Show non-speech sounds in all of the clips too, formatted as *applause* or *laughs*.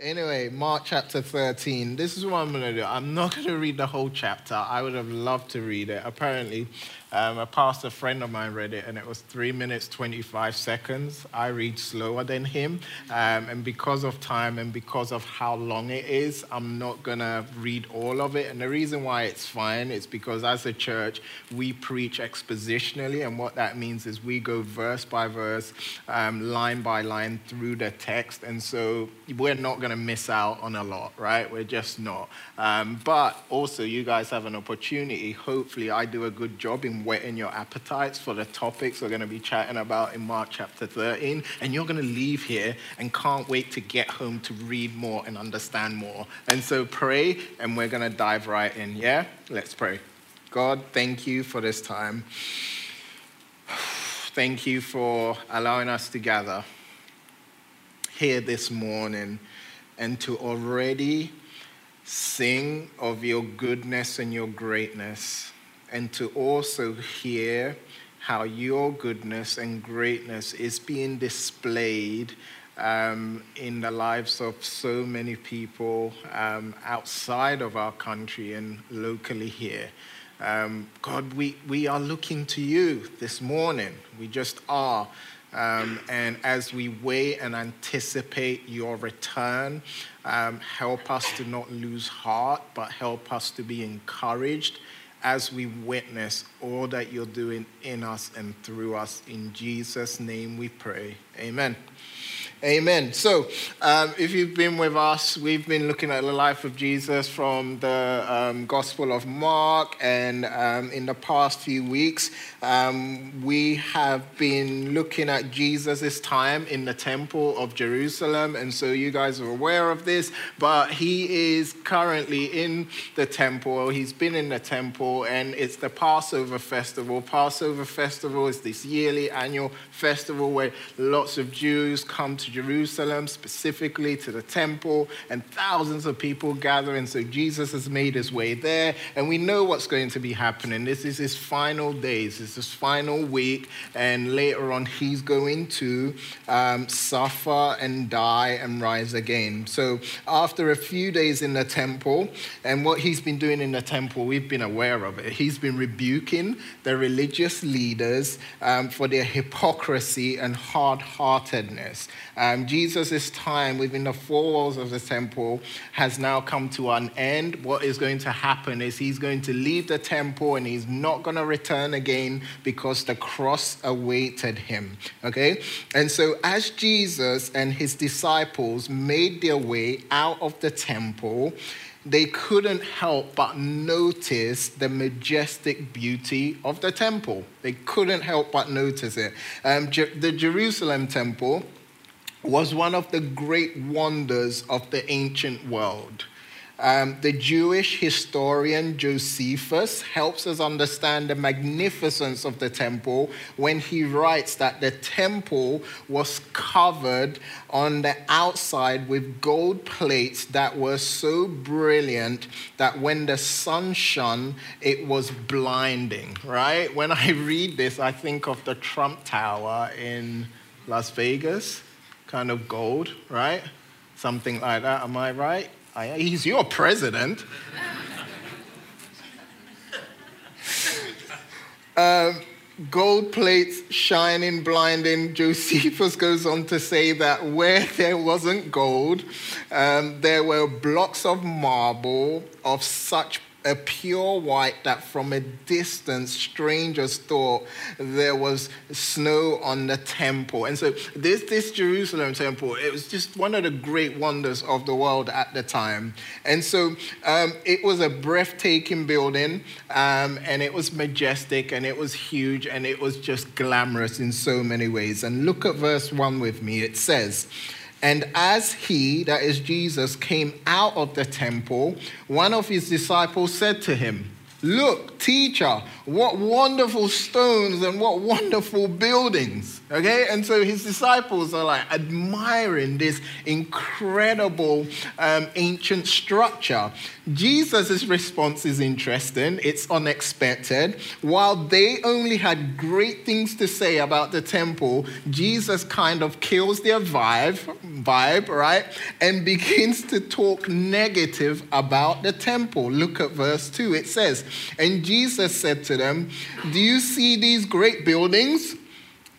Anyway, Mark chapter 13. This is what I'm going to do. I'm not going to read the whole chapter. I would have loved to read it. Apparently, um, a pastor friend of mine read it, and it was three minutes, 25 seconds. I read slower than him. Um, and because of time and because of how long it is, I'm not going to read all of it. And the reason why it's fine is because as a church, we preach expositionally. And what that means is we go verse by verse, um, line by line through the text. And so we're not going to miss out on a lot, right? We're just not. Um, but also, you guys have an opportunity. Hopefully, I do a good job in whetting your appetites for the topics we're going to be chatting about in Mark chapter 13. And you're going to leave here and can't wait to get home to read more and understand more. And so pray, and we're going to dive right in. Yeah? Let's pray. God, thank you for this time. *sighs* Thank you for allowing us to gather here this morning and to already sing of your goodness and your greatness and to also hear how your goodness and greatness is being displayed um, in the lives of so many people um, outside of our country and locally here. Um, God, we, we are looking to you this morning. We just are. Um, and as we wait and anticipate your return, um, help us to not lose heart, but help us to be encouraged as we witness all that you're doing in us and through us. In Jesus' name we pray. Amen. Amen. So, um, if you've been with us, we've been looking at the life of Jesus from the um, Gospel of Mark, and um, in the past few weeks, um, we have been looking at Jesus' time in the Temple of Jerusalem. And so, you guys are aware of this, but he is currently in the temple. He's been in the temple, and it's the Passover festival. Passover festival is this yearly annual festival where lots of Jews come to Jerusalem, specifically to the temple, and thousands of people gathering. So Jesus has made his way there, and we know what's going to be happening. This is his final days, is his final week, and later on, he's going to um, suffer and die and rise again. So, after a few days in the temple, and what he's been doing in the temple, we've been aware of it. He's been rebuking the religious leaders um, for their hypocrisy and hard heartedness. Um, Jesus' time within the four walls of the temple has now come to an end. What is going to happen is he's going to leave the temple and he's not going to return again because the cross awaited him. Okay? And so, as Jesus and his disciples made their way out of the temple, they couldn't help but notice the majestic beauty of the temple. They couldn't help but notice it. Um, the Jerusalem temple was one of the great wonders of the ancient world. Um, the Jewish historian Josephus helps us understand the magnificence of the temple when he writes that the temple was covered on the outside with gold plates that were so brilliant that when the sun shone, it was blinding, right? When I read this, I think of the Trump Tower in Las Vegas kind of gold, right? Something like that. Am I right? I, he's your president. *laughs* um, gold plates shining, blinding. Josephus *laughs* goes on to say that where *laughs* there wasn't gold, um, there were blocks of marble of such a pure white that from a distance strangers thought there was snow on the temple. And so this, this Jerusalem temple, it was just one of the great wonders of the world at the time. And so um, it was a breathtaking building um, and it was majestic and it was huge and it was just glamorous in so many ways. And look at verse 1 with me. It says, and as he, that is Jesus, came out of the temple, one of his disciples said to him, Look, teacher, what wonderful stones and what wonderful buildings. Okay, and so his disciples are like admiring this incredible um, ancient structure. Jesus' response is interesting, it's unexpected. While they only had great things to say about the temple, Jesus kind of kills their vibe, vibe, right? And *laughs* begins to talk negative about the temple. Look at verse 2. It says, And Jesus said to them, Do you see these great buildings?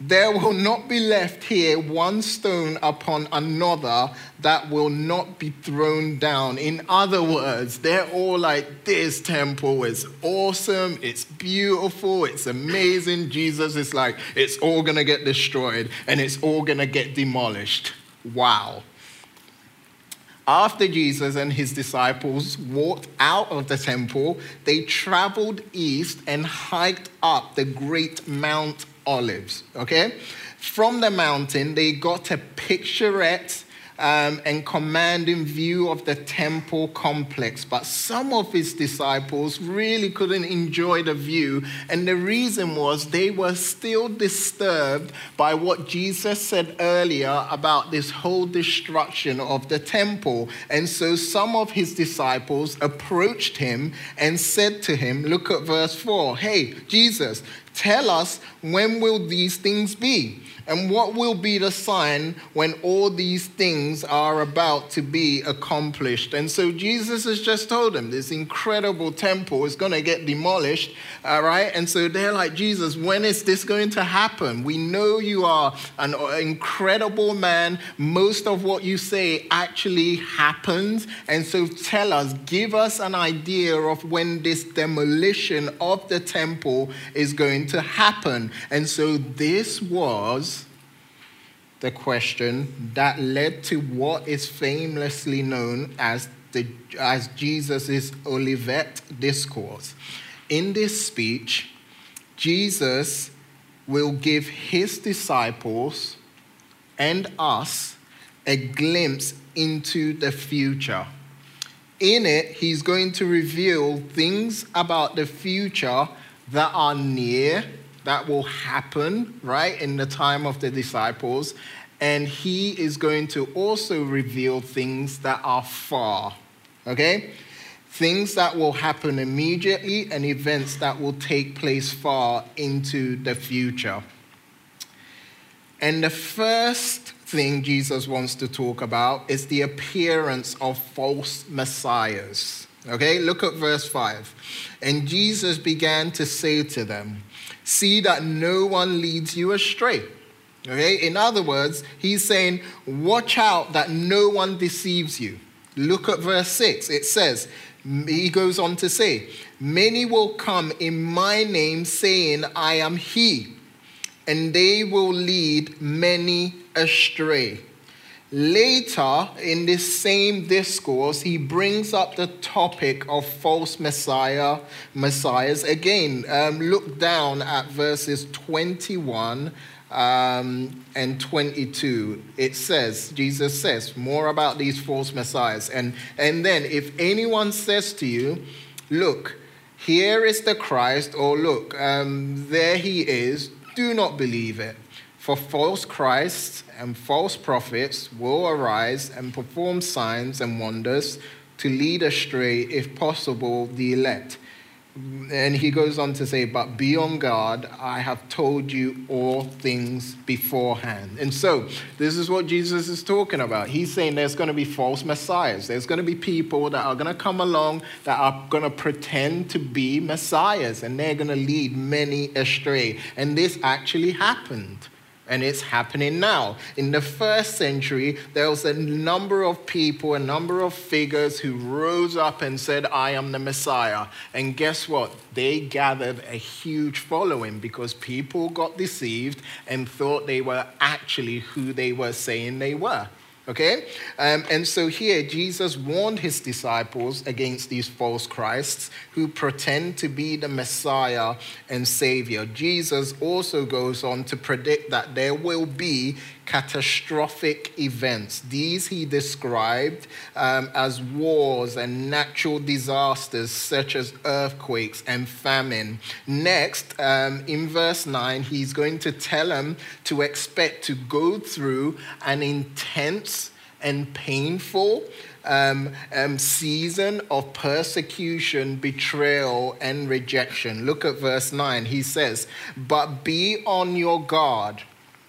There will not be left here one stone upon another that will not be thrown down. In other words, they're all like, This temple is awesome, it's beautiful, it's amazing. Jesus is like, It's all gonna get destroyed and it's all gonna get demolished. Wow. After Jesus and his disciples walked out of the temple, they traveled east and hiked up the great Mount Olives, okay? From the mountain, they got a picturesque um, and commanding view of the temple complex. But some of his disciples really couldn't enjoy the view. And the reason was they were still disturbed by what Jesus said earlier about this whole destruction of the temple. And so some of his disciples approached him and said to him, Look at verse 4. Hey, Jesus, tell us when will these things be? And what will be the sign when all these things are about to be accomplished? And so Jesus has just told them this incredible temple is going to get demolished, all right? And so they're like, Jesus, when is this going to happen? We know you are an incredible man. Most of what you say actually happens. And so tell us, give us an idea of when this demolition of the temple is going to happen. And so this was the question that led to what is famously known as, the, as Jesus' Olivet Discourse. In this speech, Jesus will give his disciples and us a glimpse into the future. In it, he's going to reveal things about the future that are near that will happen, right, in the time of the disciples. And he is going to also reveal things that are far, okay? Things that will happen immediately and events that will take place far into the future. And the first thing Jesus wants to talk about is the appearance of false messiahs. Okay, look at verse 5. And Jesus began to say to them, See that no one leads you astray. Okay? In other words, he's saying, Watch out that no one deceives you. Look at verse 6. It says, He goes on to say, Many will come in my name, saying, I am he, and they will lead many astray. Later in this same discourse, he brings up the topic of false messiah, messiahs. Again, um, look down at verses 21 um, and 22. It says, Jesus says more about these false messiahs. And, and then, if anyone says to you, Look, here is the Christ, or look, um, there he is, do not believe it. For false Christs and false prophets will arise and perform signs and wonders to lead astray, if possible, the elect. And he goes on to say, But be on guard, I have told you all things beforehand. And so, this is what Jesus is talking about. He's saying there's going to be false messiahs. There's going to be people that are going to come along that are going to pretend to be messiahs, and they're going to lead many astray. And this actually happened. And it's happening now. In the first century, there was a number of people, a number of figures who rose up and said, I am the Messiah. And guess what? They gathered a huge following because people got deceived and thought they were actually who they were saying they were. Okay? Um, and so here, Jesus warned his disciples against these false Christs who pretend to be the Messiah and Savior. Jesus also goes on to predict that there will be catastrophic events. These he described um, as wars and natural disasters such as earthquakes and famine. Next, um, in verse 9, he's going to tell them to expect to go through an intense and painful um, um, season of persecution, betrayal, and rejection. Look at verse 9. He says, But be on your guard,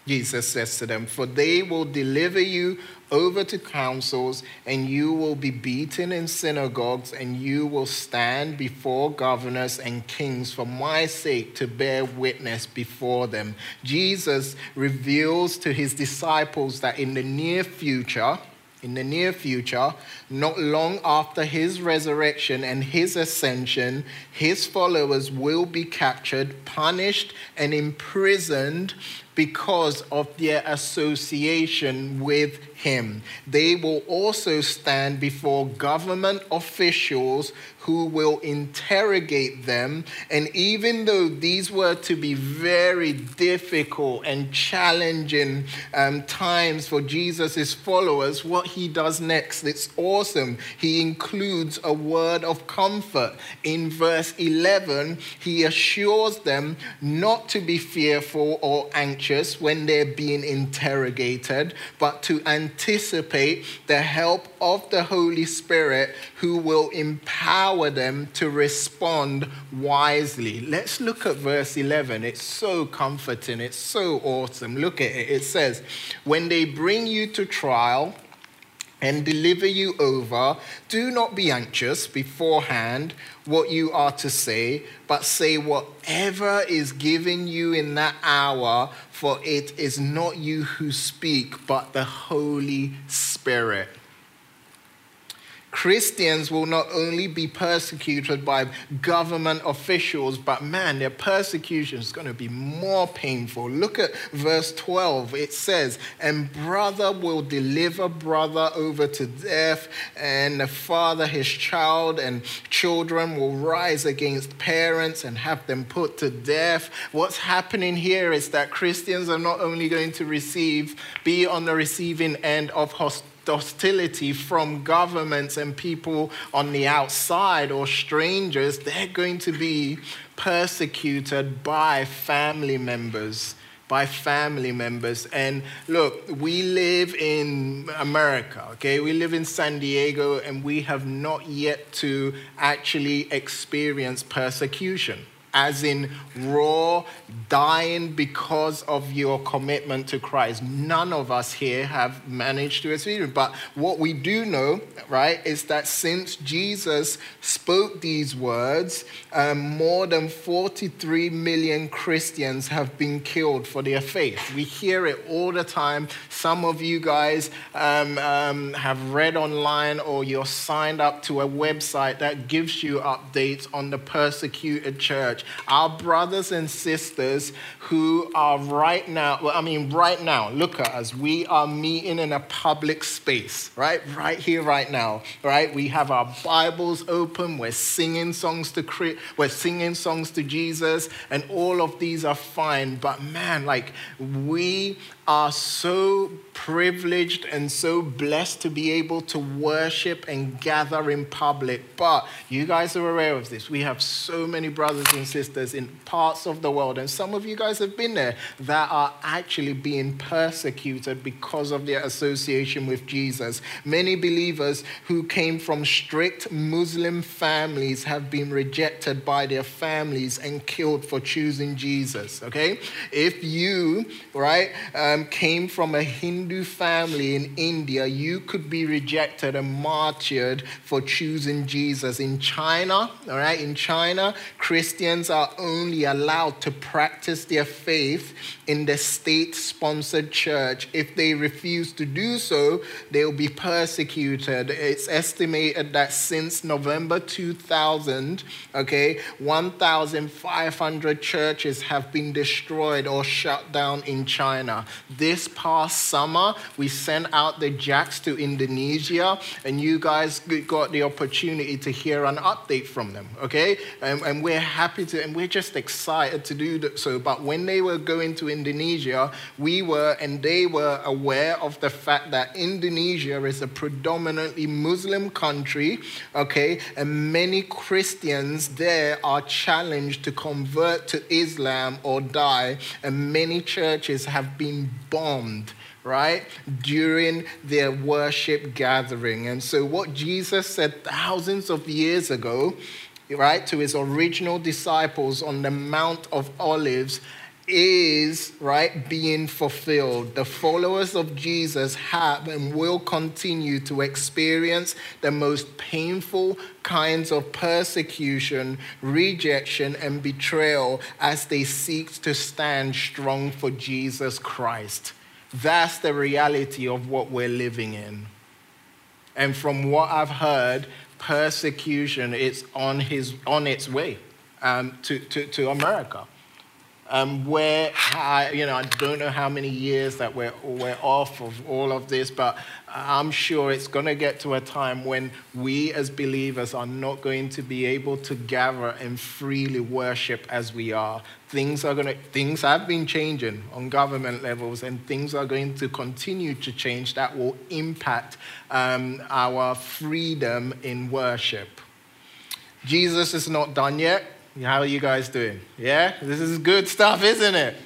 Jesus says to them, for they will deliver you over to councils, and you will be beaten in synagogues, and you will stand before governors and kings for my sake to bear witness before them. Jesus reveals to his disciples that in the near future, in the near future, not long after his resurrection and his ascension, his followers will be captured, punished, and imprisoned because of their association with him. They will also stand before government officials who will interrogate them. And even though these were to be very difficult and challenging um, times for Jesus' followers, what he does next, it's awesome. He includes a word of comfort. In verse 11, he assures them not to be fearful or anxious when they're being interrogated, but to anticipate the help of the Holy Spirit who will empower them to respond wisely. Let's look at verse 11. It's so comforting, it's so awesome. Look at it. It says, When they bring you to trial, and deliver you over. Do not be anxious beforehand what you are to say, but say whatever is given you in that hour, for it is not you who speak, but the Holy Spirit. Christians will not only be persecuted by government officials, but man, their persecution is going to be more painful. Look at verse 12. It says, And brother will deliver brother over to death, and the father his child, and children will rise against parents and have them put to death. What's happening here is that Christians are not only going to receive, be on the receiving end of hostility hostility from governments and people on the outside or strangers, they're going to be persecuted by family members. By family members. And look, we live in America, okay? We live in San Diego, and we have not yet to actually experience persecution as in raw, dying because of your commitment to Christ. None of us here have managed to experience. It. But what we do know, right, is that since Jesus spoke these words, um, more than 43 million Christians have been killed for their faith. We hear it all the time. Some of you guys um, um, have read online or you're signed up to a website that gives you updates on the persecuted church our brothers and sisters who are right now, well, I mean, right now, look at us. We are meeting in a public space, right? Right here, right now, right? We have our Bibles open. We're singing songs to, we're singing songs to Jesus, and all of these are fine. But man, like, we are so privileged and so blessed to be able to worship and gather in public. But you guys are aware of this. We have so many brothers and sisters in parts of the world, and some of you guys have been there, that are actually being persecuted because of their association with Jesus. Many believers who came from strict Muslim families have been rejected by their families and killed for choosing Jesus, okay? If you, right, um, came from a Hindu family in India, you could be rejected and martyred for choosing Jesus. In China, all right, in China, Christians are only allowed to practice their faith in the state sponsored church. If they refuse to do so, they'll be persecuted. It's estimated that since November 2000, okay, 1,500 churches have been destroyed or shut down in China. This past summer, we sent out the Jacks to Indonesia, and you guys got the opportunity to hear an update from them, okay? And, and we're happy to, and we're just excited to do that. So, but when they were going to Indonesia, we were, and they were aware of the fact that Indonesia is a predominantly Muslim country, okay? And many Christians there are challenged to convert to Islam or die, and many churches have been bombed right, during their worship gathering. And so, what Jesus said thousands of years ago, right, to his original disciples on the Mount of Olives is, right, being fulfilled. The followers of Jesus have and will continue to experience the most painful kinds of persecution, rejection, and betrayal as they seek to stand strong for Jesus Christ. That's the reality of what we're living in. And from what I've heard, persecution is on, his, on its way um, to, to, to America um, where I, you know, I don't know how many years that we're, we're off of all of this, but I'm sure it's going to get to a time when we as believers are not going to be able to gather and freely worship as we are. Things are going to, things have been changing on government levels, and things are going to continue to change that will impact um, our freedom in worship. Jesus is not done yet. How are you guys doing? Yeah? This is good stuff, isn't it? *laughs*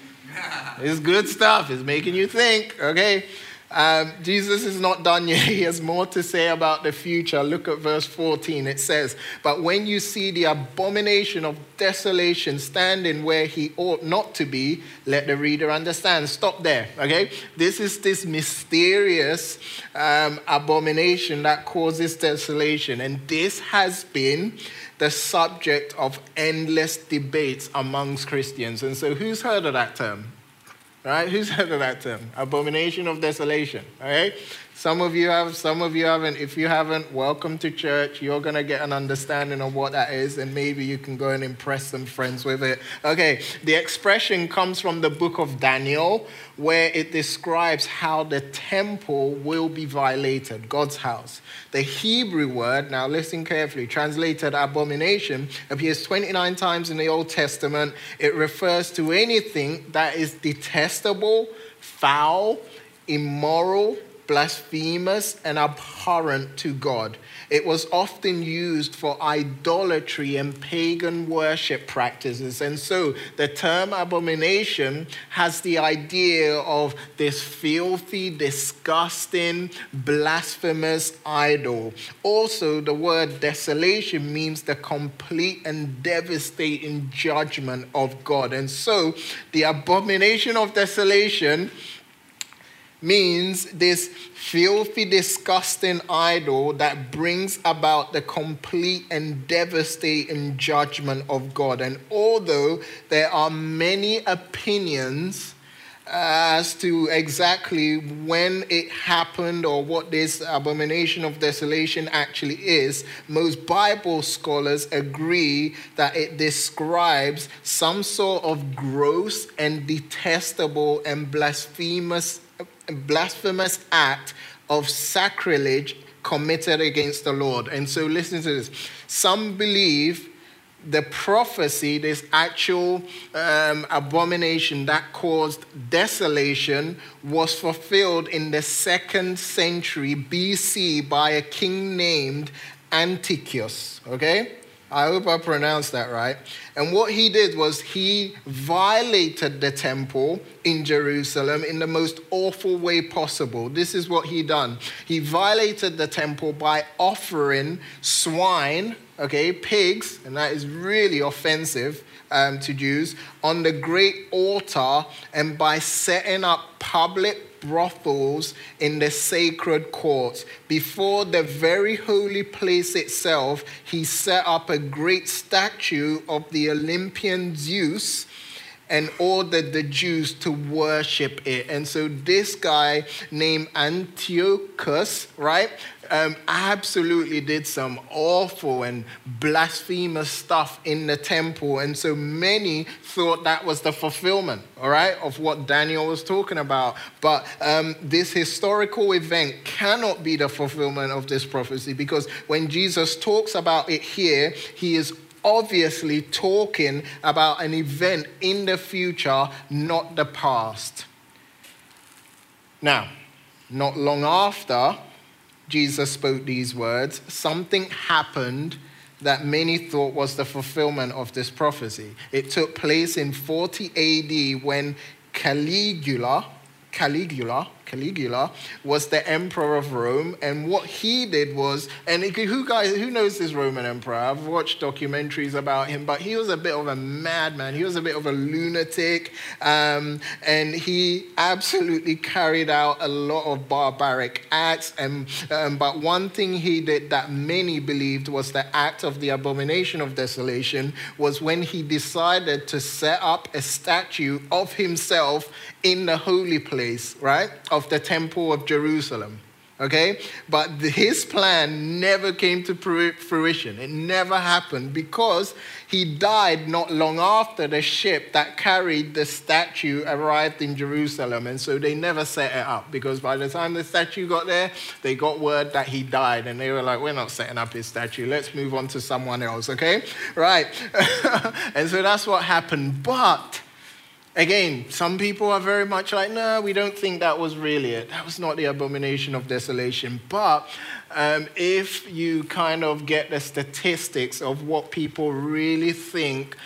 It's good stuff. It's making you think, okay? Um, Jesus is not done yet. *laughs* He has more to say about the future. Look at verse 14. It says, But when you see the abomination of desolation standing where he ought not to be, let the reader understand. Stop there, okay? This is this mysterious um, abomination that causes desolation. And this has been the subject of endless debates amongst Christians. And so, who's heard of that term? Right? Who's heard of that term? Abomination of desolation. Okay? Some of you have, some of you haven't. If you haven't, welcome to church. You're going to get an understanding of what that is, and maybe you can go and impress some friends with it. Okay, the expression comes from the book of Daniel, where it describes how the temple will be violated, God's house. The Hebrew word, now listen carefully, translated abomination, appears 29 times in the Old Testament. It refers to anything that is detestable, foul, immoral, blasphemous, and abhorrent to God. It was often used for idolatry and pagan worship practices. And so the term abomination has the idea of this filthy, disgusting, blasphemous idol. Also, the word desolation means the complete and devastating judgment of God. And so the abomination of desolation means this filthy, disgusting idol that brings about the complete and devastating judgment of God. And although there are many opinions as to exactly when it happened or what this abomination of desolation actually is, most Bible scholars agree that it describes some sort of gross and detestable and blasphemous blasphemous act of sacrilege committed against the Lord. And so, listen to this. Some believe the prophecy, this actual um, abomination that caused desolation, was fulfilled in the second century BC by a king named Antiochus. Okay? I hope I pronounced that right. And what he did was he violated the temple in Jerusalem in the most awful way possible. This is what he done. He violated the temple by offering swine, okay, pigs, and that is really offensive um, to Jews, on the great altar and by setting up public brothels in the sacred courts. Before the very holy place itself, he set up a great statue of the Olympian Zeus and ordered the Jews to worship it. And so this guy named Antiochus, right? Um, absolutely did some awful and blasphemous stuff in the temple. And so many thought that was the fulfillment, all right, of what Daniel was talking about. But um, this historical event cannot be the fulfillment of this prophecy because when Jesus talks about it here, he is obviously talking about an event in the future, not the past. Now, not long after Jesus spoke these words, something happened that many thought was the fulfillment of this prophecy. It took place in 40 AD when Caligula, Caligula, Caligula was the emperor of Rome, and what he did was, and who guys who knows this Roman emperor? I've watched documentaries about him, but he was a bit of a madman. He was a bit of a lunatic, um, and he absolutely carried out a lot of barbaric acts. And um, but one thing he did that many believed was the act of the abomination of desolation was when he decided to set up a statue of himself in the holy place, right? Of the temple of Jerusalem. Okay? But his plan never came to fruition. It never happened because he died not long after the ship that carried the statue arrived in Jerusalem. And so they never set it up because by the time the statue got there, they got word that he died. And they were like, we're not setting up his statue. Let's move on to someone else. Okay? Right. *laughs* and so that's what happened. But Again, some people are very much like, no, we don't think that was really it. That was not the abomination of desolation. But um, if you kind of get the statistics of what people really think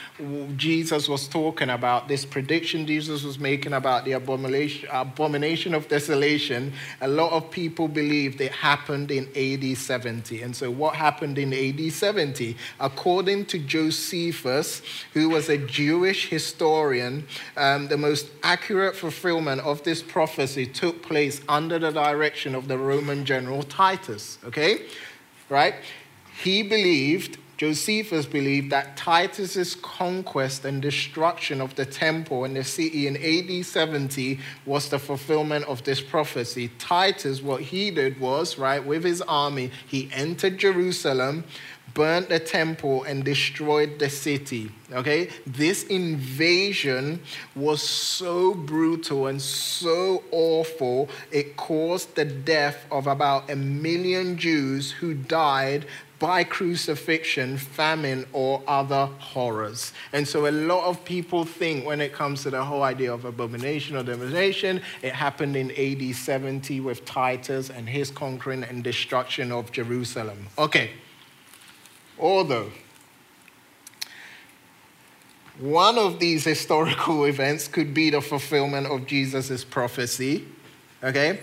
Jesus was talking about, this prediction Jesus was making about the abomination, abomination of desolation, a lot of people believed it happened in AD 70. And so, what happened in AD 70? According to Josephus, who was a Jewish historian, um, the most accurate fulfillment of this prophecy took place under the direction of the Roman general Okay? Right? He believed Josephus believed that Titus's conquest and destruction of the temple and the city in AD 70 was the fulfillment of this prophecy. Titus, what he did was, right, with his army, he entered Jerusalem, burnt the temple, and destroyed the city. Okay? This invasion was so brutal and so awful, it caused the death of about a million Jews who died by crucifixion, famine, or other horrors. And so a lot of people think when it comes to the whole idea of abomination or demonstration, it happened in AD 70 with Titus and his conquering and destruction of Jerusalem. Okay. Although, one of these historical events could be the fulfillment of Jesus' prophecy. Okay?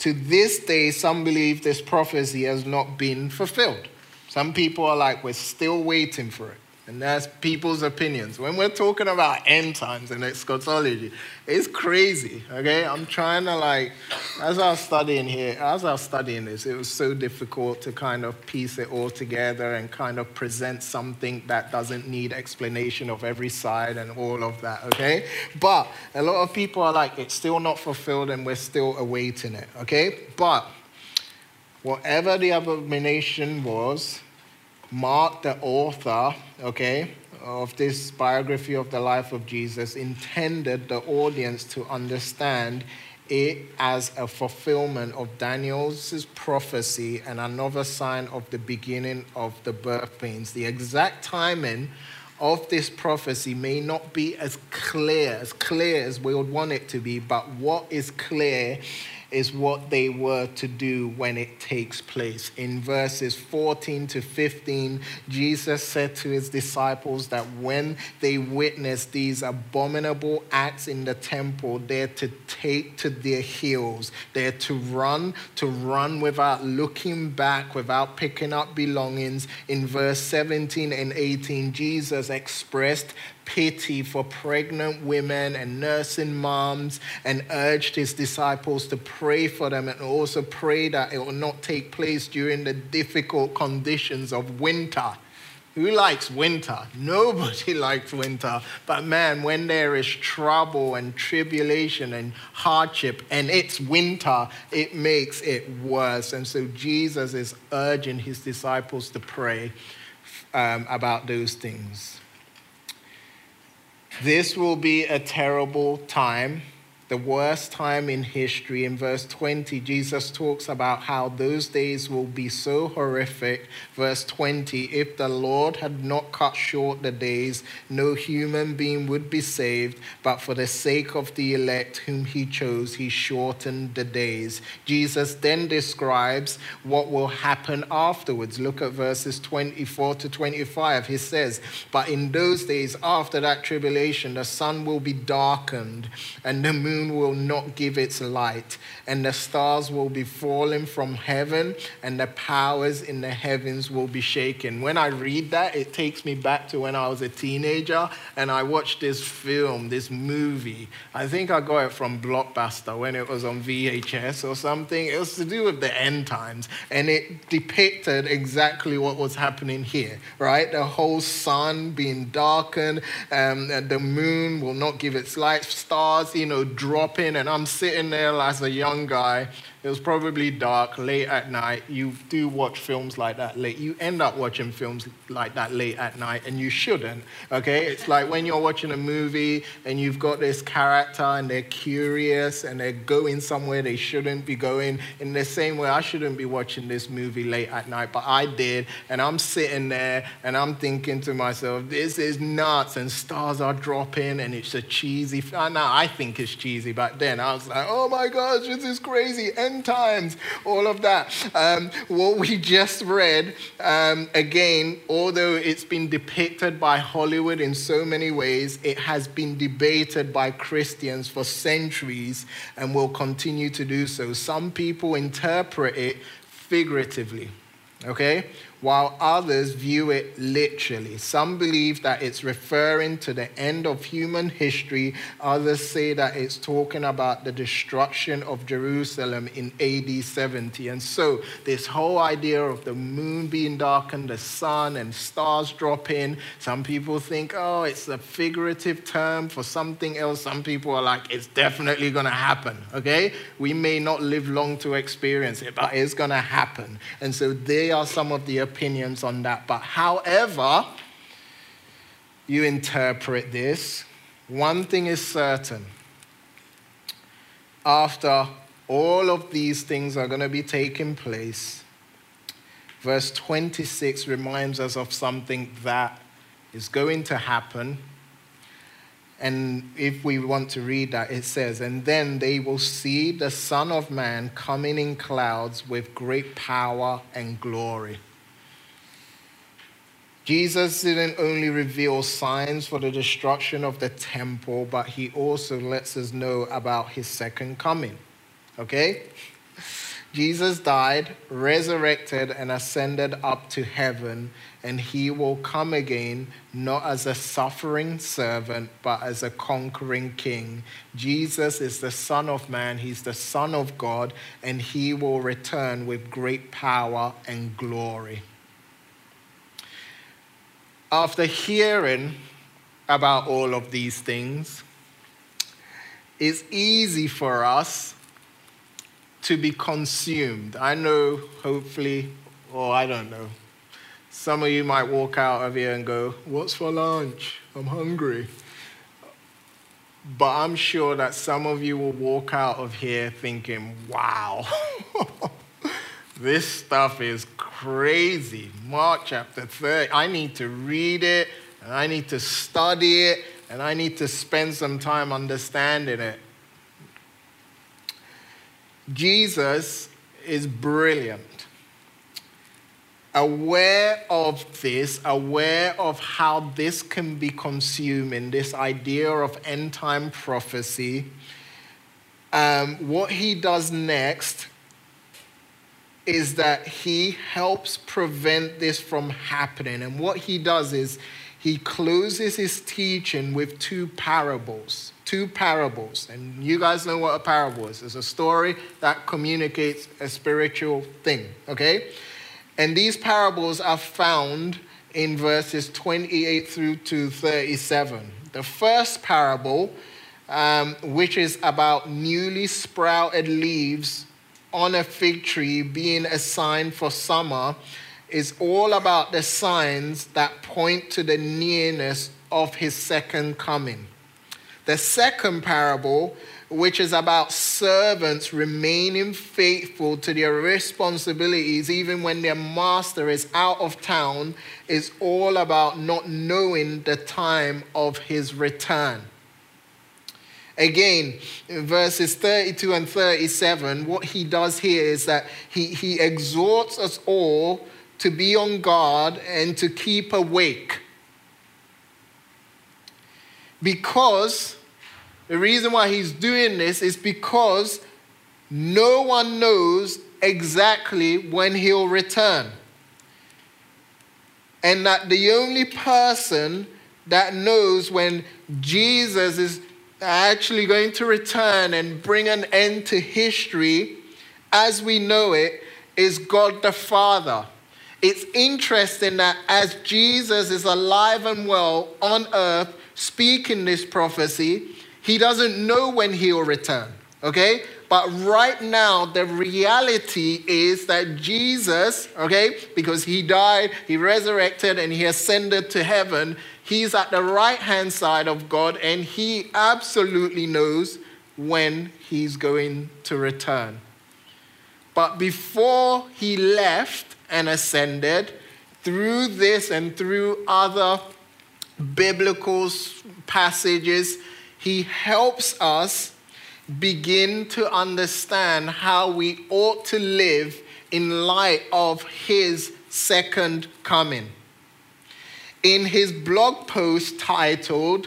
To this day, some believe this prophecy has not been fulfilled. Some people are like, we're still waiting for it. And that's people's opinions. When we're talking about end times and eschatology, it's crazy, okay? I'm trying to like, as I was studying here, as I was studying this, it was so difficult to kind of piece it all together and kind of present something that doesn't need explanation of every side and all of that, okay? But a lot of people are like, it's still not fulfilled and we're still awaiting it, okay? But whatever the abomination was, Mark, the author, okay, of this biography of the life of Jesus, intended the audience to understand it as a fulfillment of Daniel's prophecy and another sign of the beginning of the birth pains. The exact timing of this prophecy may not be as clear, as clear as we would want it to be, but what is clear is what they were to do when it takes place. In verses 14 to 15, Jesus said to his disciples that when they witness these abominable acts in the temple, they're to take to their heels. They're to run, to run without looking back, without picking up belongings. In verse 17 and 18, Jesus expressed pity for pregnant women and nursing moms and urged his disciples to pray for them and also pray that it will not take place during the difficult conditions of winter. Who likes winter? Nobody *laughs* likes winter. But man, when there is trouble and tribulation and hardship and it's winter, it makes it worse. And so Jesus is urging his disciples to pray um, about those things. This will be a terrible time the worst time in history. In verse 20, Jesus talks about how those days will be so horrific. Verse 20, if the Lord had not cut short the days, no human being would be saved, but for the sake of the elect whom he chose, he shortened the days. Jesus then describes what will happen afterwards. Look at verses 24 to 25. He says, But in those days after that tribulation, the sun will be darkened and the moon moon will not give its light, and the stars will be falling from heaven, and the powers in the heavens will be shaken. When I read that, it takes me back to when I was a teenager and I watched this film, this movie. I think I got it from Blockbuster when it was on VHS or something. It was to do with the end times, and it depicted exactly what was happening here, right? The whole sun being darkened, um, and the moon will not give its light, stars, you know, and I'm sitting there as a young guy it was probably dark, late at night. You do watch films like that late. You end up watching films like that late at night, and you shouldn't, okay? It's like when you're watching a movie and you've got this character and they're curious and they're going somewhere they shouldn't be going. In the same way, I shouldn't be watching this movie late at night, but I did, and I'm sitting there and I'm thinking to myself, this is nuts, and stars are dropping, and it's a cheesy. Now I think it's cheesy, but then I was like, oh my gosh, this is crazy. Times, all of that. Um, what we just read, um, again, although it's been depicted by Hollywood in so many ways, it has been debated by Christians for centuries and will continue to do so. Some people interpret it figuratively, okay? While others view it literally. Some believe that it's referring to the end of human history, others say that it's talking about the destruction of Jerusalem in AD 70. And so, this whole idea of the moon being darkened, the sun and stars dropping, some people think, oh, it's a figurative term for something else. Some people are like, it's definitely going to happen, okay? We may not live long to experience it, but it's going to happen. And so, they are some of the opinions on that. But however you interpret this, one thing is certain. After all of these things are going to be taking place, verse 26 reminds us of something that is going to happen and if we want to read that, it says, And then they will see the Son of Man coming in clouds with great power and glory. Jesus didn't only reveal signs for the destruction of the temple, but he also lets us know about his second coming. Okay? Jesus died, resurrected, and ascended up to heaven, and he will come again not as a suffering servant, but as a conquering king. Jesus is the Son of Man, he's the Son of God, and he will return with great power and glory after hearing about all of these things, it's easy for us to be consumed. I know, hopefully, or I don't know, some of you might walk out of here and go, What's for lunch? I'm hungry. But I'm sure that some of you will walk out of here thinking, Wow. *laughs* This stuff is crazy. Mark chapter 30. I need to read it, and I need to study it, and I need to spend some time understanding it. Jesus is brilliant. Aware of this, aware of how this can be consumed this idea of end time prophecy, um, what he does next is that he helps prevent this from happening. And what he does is he closes his teaching with two parables. Two parables. And you guys know what a parable is it's a story that communicates a spiritual thing, okay? And these parables are found in verses 28 through to 37. The first parable, um, which is about newly sprouted leaves on a fig tree being a sign for summer, is all about the signs that point to the nearness of his second coming. The second parable which is about servants remaining faithful to their responsibilities even when their master is out of town, is all about not knowing the time of his return. Again, verses 32 and 37, what he does here is that he, he exhorts us all to be on guard and to keep awake. Because the reason why he's doing this is because no one knows exactly when he'll return. And that the only person that knows when Jesus is actually going to return and bring an end to history as we know it is God the Father. It's interesting that as Jesus is alive and well on earth, speaking this prophecy, he doesn't know when he'll return, okay? But right now, the reality is that Jesus, okay, because he died, he resurrected, and he ascended to heaven, he's at the right hand side of God, and he absolutely knows when he's going to return. But before he left and ascended, through this and through other biblical passages, he helps us begin to understand how we ought to live in light of his second coming. In his blog post titled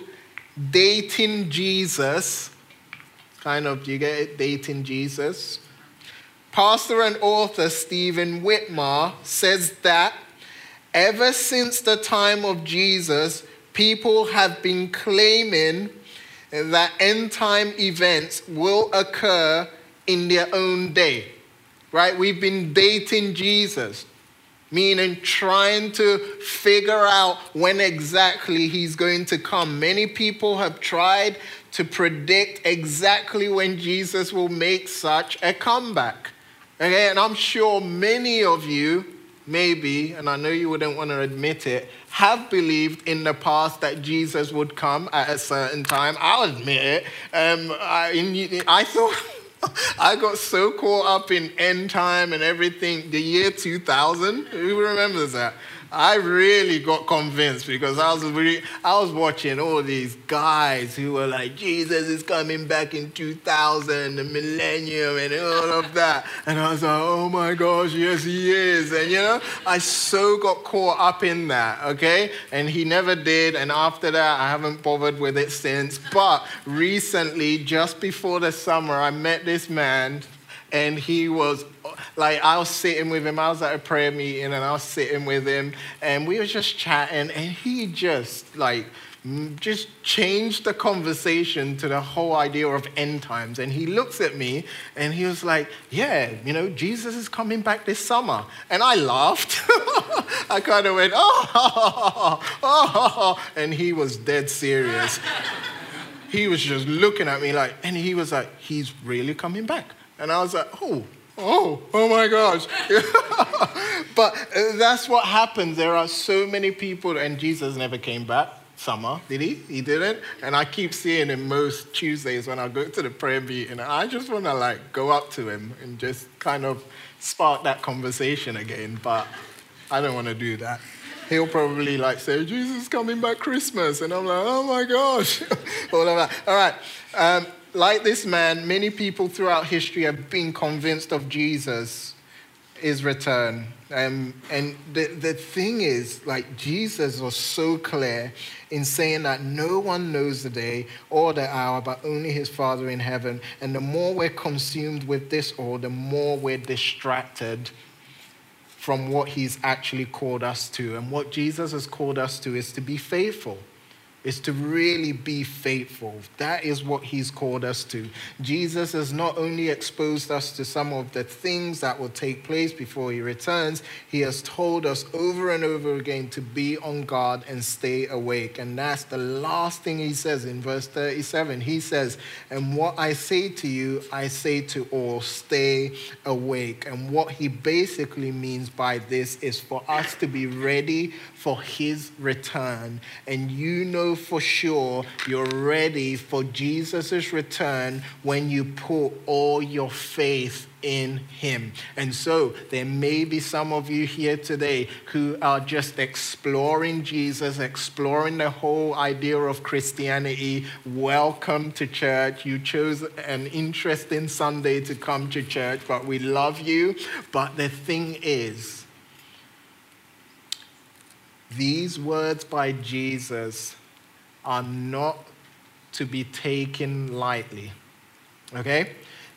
Dating Jesus, kind of, you get it? Dating Jesus. Pastor and author Stephen Witmer says that ever since the time of Jesus, people have been claiming that end time events will occur in their own day. Right? We've been dating Jesus, meaning trying to figure out when exactly he's going to come. Many people have tried to predict exactly when Jesus will make such a comeback. Okay, and I'm sure many of you, maybe, and I know you wouldn't want to admit it, have believed in the past that Jesus would come at a certain time. I'll admit it. Um, I, I thought. *laughs* *laughs* I got so caught up in end time and everything, the year 2000. Who remembers that? I really got convinced because I was really, I was watching all these guys who were like, Jesus is coming back in 2000, the millennium, and all of that. And I was like, oh my gosh, yes, he is. And you know, I so got caught up in that, okay? And he never did. And after that, I haven't bothered with it since. But recently, just before the summer, I met this man and he was like I was sitting with him. I was at a prayer meeting and I was sitting with him and we were just chatting and he just like just changed the conversation to the whole idea of end times. And he looks at me and he was like, Yeah, you know, Jesus is coming back this summer. And I laughed. *laughs* I kind of went, oh, oh, *laughs* oh, and he was dead serious. he was just looking at me like, and he was like, He's really coming back. And I was like, oh, oh, oh my gosh. *laughs* but uh, that's what happens. There are so many people, and Jesus never came back. Summer, did he? He didn't. And I keep seeing him most Tuesdays when I go to the prayer meeting. And I just want to like go up to him and just kind of spark that conversation again. But I don't want to do that. He'll probably like say, Jesus is coming back Christmas. And I'm like, oh my gosh. *laughs* All of that. All right. Um, like this man, many people throughout history have been convinced of Jesus' his return. Um, and the, the thing is, like, Jesus was so clear in saying that no one knows the day or the hour, but only his Father in heaven. And the more we're consumed with this all, the more we're distracted from what he's actually called us to. And what Jesus has called us to is to be faithful is to really be faithful. That is what he's called us to. Jesus has not only exposed us to some of the things that will take place before he returns, he has told us over and over again to be on guard and stay awake. And that's the last thing he says in verse 37. He says, And what I say to you, I say to all, stay awake. And what he basically means by this is for us to be ready for his return. And you know for sure you're ready for Jesus' return when you put all your faith in him. And so there may be some of you here today who are just exploring Jesus, exploring the whole idea of Christianity. Welcome to church. You chose an interesting Sunday to come to church, but we love you. But the thing is, these words by Jesus are not to be taken lightly. Okay?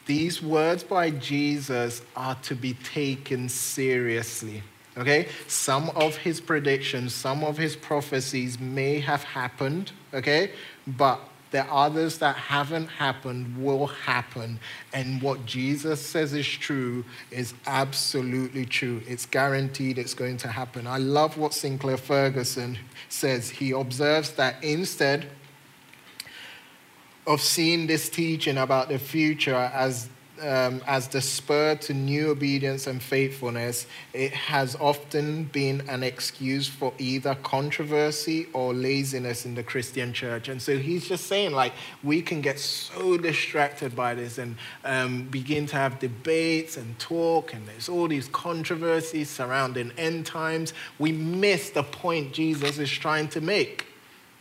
These words by Jesus are to be taken seriously. Okay? Some of his predictions, some of his prophecies may have happened, okay? But the others that haven't happened will happen. And what Jesus says is true is absolutely true. It's guaranteed it's going to happen. I love what Sinclair Ferguson says. He observes that instead of seeing this teaching about the future as um, as the spur to new obedience and faithfulness, it has often been an excuse for either controversy or laziness in the Christian church. And so he's just saying, like, we can get so distracted by this and um, begin to have debates and talk, and there's all these controversies surrounding end times. We miss the point Jesus is trying to make.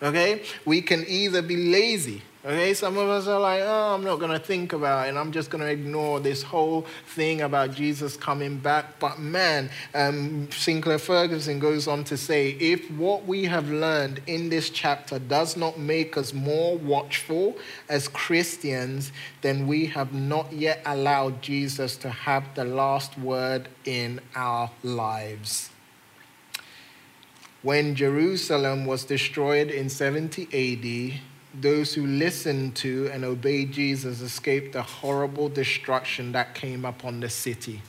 Okay? We can either be lazy Okay, some of us are like, oh, I'm not going to think about it, and I'm just going to ignore this whole thing about Jesus coming back. But man, um, Sinclair Ferguson goes on to say, if what we have learned in this chapter does not make us more watchful as Christians, then we have not yet allowed Jesus to have the last word in our lives. When Jerusalem was destroyed in 70 AD, those who listened to and obeyed Jesus escaped the horrible destruction that came upon the city.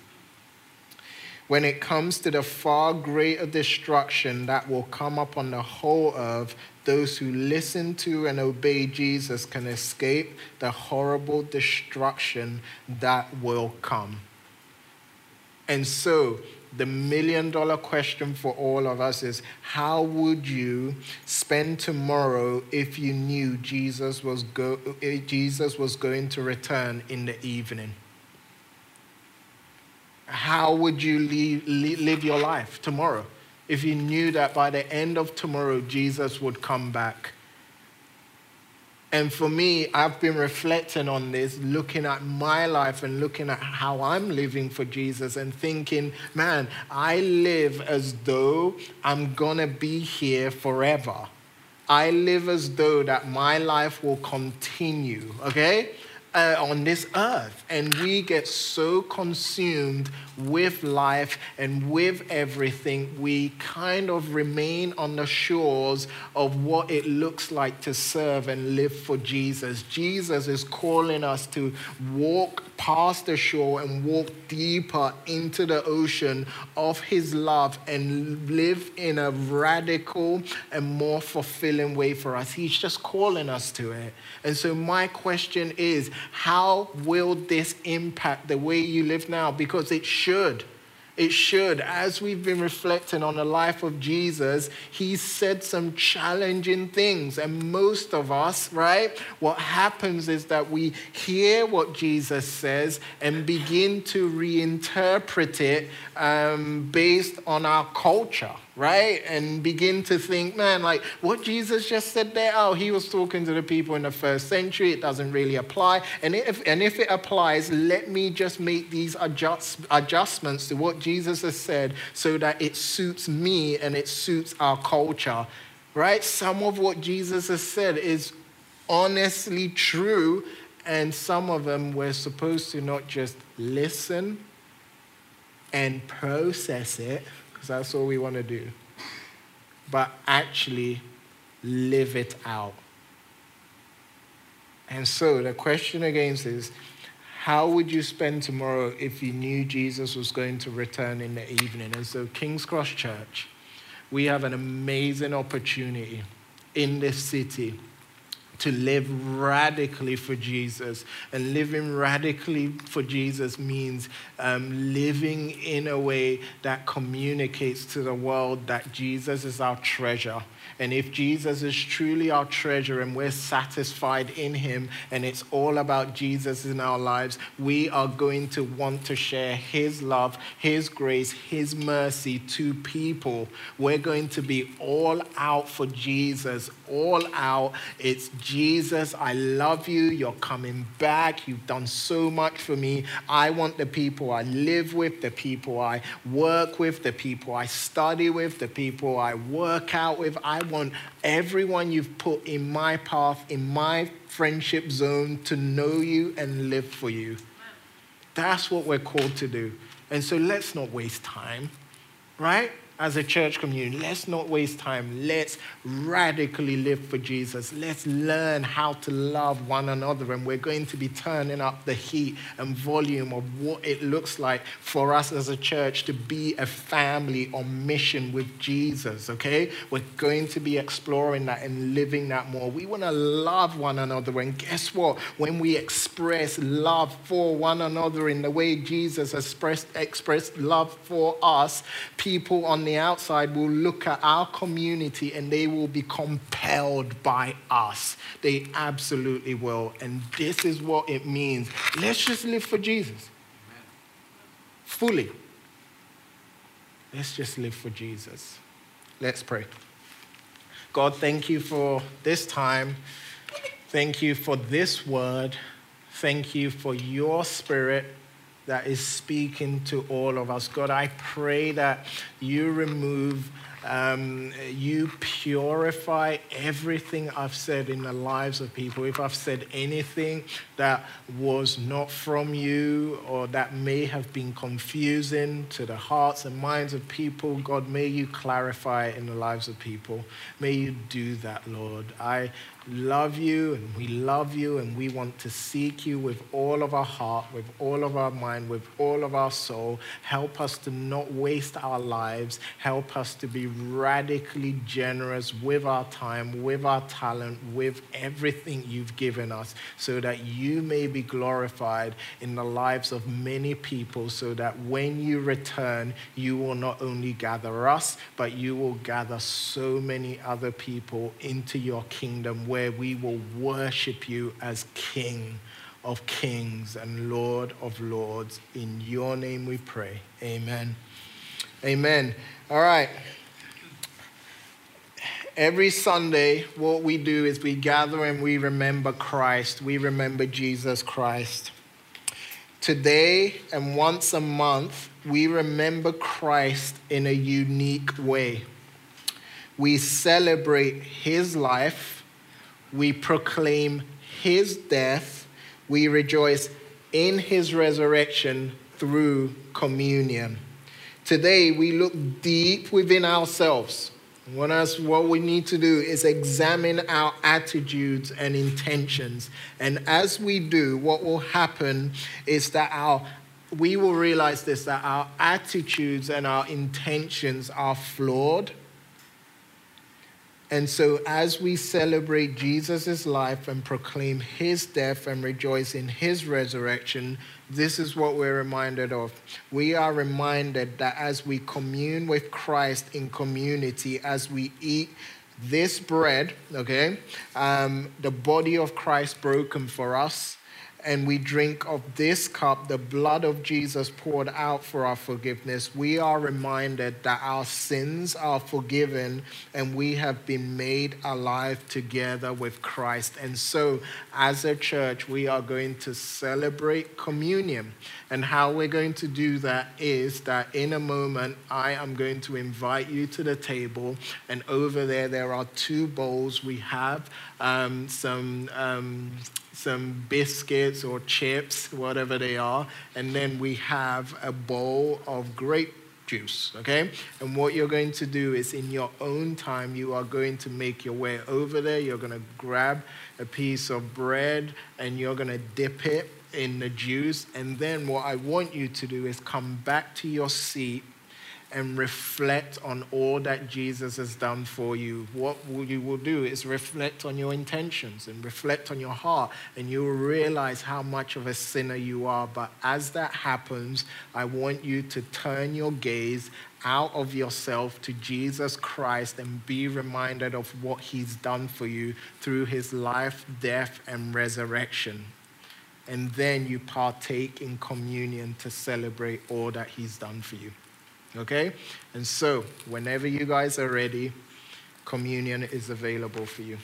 When it comes to the far greater destruction that will come upon the whole earth, those who listen to and obey Jesus can escape the horrible destruction that will come. And so, the million dollar question for all of us is how would you spend tomorrow if you knew Jesus was, go, Jesus was going to return in the evening? How would you leave, live your life tomorrow if you knew that by the end of tomorrow Jesus would come back? And for me, I've been reflecting on this, looking at my life and looking at how I'm living for Jesus and thinking, man, I live as though I'm going to be here forever. I live as though that my life will continue, okay? Uh, on this earth. And we get so consumed with life and with everything, we kind of remain on the shores of what it looks like to serve and live for Jesus. Jesus is calling us to walk past the shore and walk deeper into the ocean of his love and live in a radical and more fulfilling way for us. He's just calling us to it. And so, my question is how will this impact the way you live now? Because it should. It should. As we've been reflecting on the life of Jesus, he said some challenging things. And most of us, right, what happens is that we hear what Jesus says and begin to reinterpret it um, based on our culture right? And begin to think, man, like what Jesus just said there, oh, he was talking to the people in the first century. It doesn't really apply. And if, and if it applies, let me just make these adjust, adjustments to what Jesus has said so that it suits me and it suits our culture, right? Some of what Jesus has said is honestly true. And some of them we're supposed to not just listen and process it, because that's all we want to do. But actually live it out. And so the question again is how would you spend tomorrow if you knew Jesus was going to return in the evening? And so, King's Cross Church, we have an amazing opportunity in this city to live radically for Jesus. And living radically for Jesus means um, living in a way that communicates to the world that Jesus is our treasure and if Jesus is truly our treasure and we're satisfied in him and it's all about Jesus in our lives, we are going to want to share his love, his grace, his mercy to people. We're going to be all out for Jesus, all out. It's Jesus, I love you. You're coming back. You've done so much for me. I want the people I live with, the people I work with, the people I study with, the people I work out with. I want everyone you've put in my path, in my friendship zone, to know you and live for you. That's what we're called to do. And so let's not waste time, right? As a church community, let's not waste time. Let's radically live for Jesus. Let's learn how to love one another. And we're going to be turning up the heat and volume of what it looks like for us as a church to be a family on mission with Jesus, okay? We're going to be exploring that and living that more. We want to love one another. And guess what? When we express love for one another in the way Jesus expressed, expressed love for us, people on the outside will look at our community and they will be compelled by us. They absolutely will. And this is what it means. Let's just live for Jesus fully. Let's just live for Jesus. Let's pray. God, thank you for this time. Thank you for this word. Thank you for your spirit that is speaking to all of us. God, I pray that you remove, um, you purify everything I've said in the lives of people. If I've said anything that was not from you or that may have been confusing to the hearts and minds of people, God, may you clarify in the lives of people. May you do that, Lord. I love you and we love you and we want to seek you with all of our heart, with all of our mind, with all of our soul. Help us to not waste our lives. Help us to be radically generous with our time, with our talent, with everything you've given us so that you may be glorified in the lives of many people so that when you return, you will not only gather us, but you will gather so many other people into your kingdom where we will worship you as King of kings and Lord of lords. In your name we pray. Amen. Amen. All right. Every Sunday, what we do is we gather and we remember Christ. We remember Jesus Christ. Today and once a month, we remember Christ in a unique way. We celebrate his life we proclaim his death, we rejoice in his resurrection through communion. Today, we look deep within ourselves. What, what we need to do is examine our attitudes and intentions. And as we do, what will happen is that our we will realize this that our attitudes and our intentions are flawed and so, as we celebrate Jesus' life and proclaim his death and rejoice in his resurrection, this is what we're reminded of. We are reminded that as we commune with Christ in community, as we eat this bread, okay, um, the body of Christ broken for us, and we drink of this cup, the blood of Jesus poured out for our forgiveness, we are reminded that our sins are forgiven and we have been made alive together with Christ. And so, as a church, we are going to celebrate communion. And how we're going to do that is that in a moment, I am going to invite you to the table. And over there, there are two bowls. We have um, some. Um, some biscuits or chips, whatever they are, and then we have a bowl of grape juice, okay? And what you're going to do is in your own time, you are going to make your way over there. You're going to grab a piece of bread and you're going to dip it in the juice. And then what I want you to do is come back to your seat and reflect on all that Jesus has done for you. What you will do is reflect on your intentions and reflect on your heart, and you will realize how much of a sinner you are. But as that happens, I want you to turn your gaze out of yourself to Jesus Christ and be reminded of what he's done for you through his life, death, and resurrection. And then you partake in communion to celebrate all that he's done for you. Okay? And so, whenever you guys are ready, communion is available for you.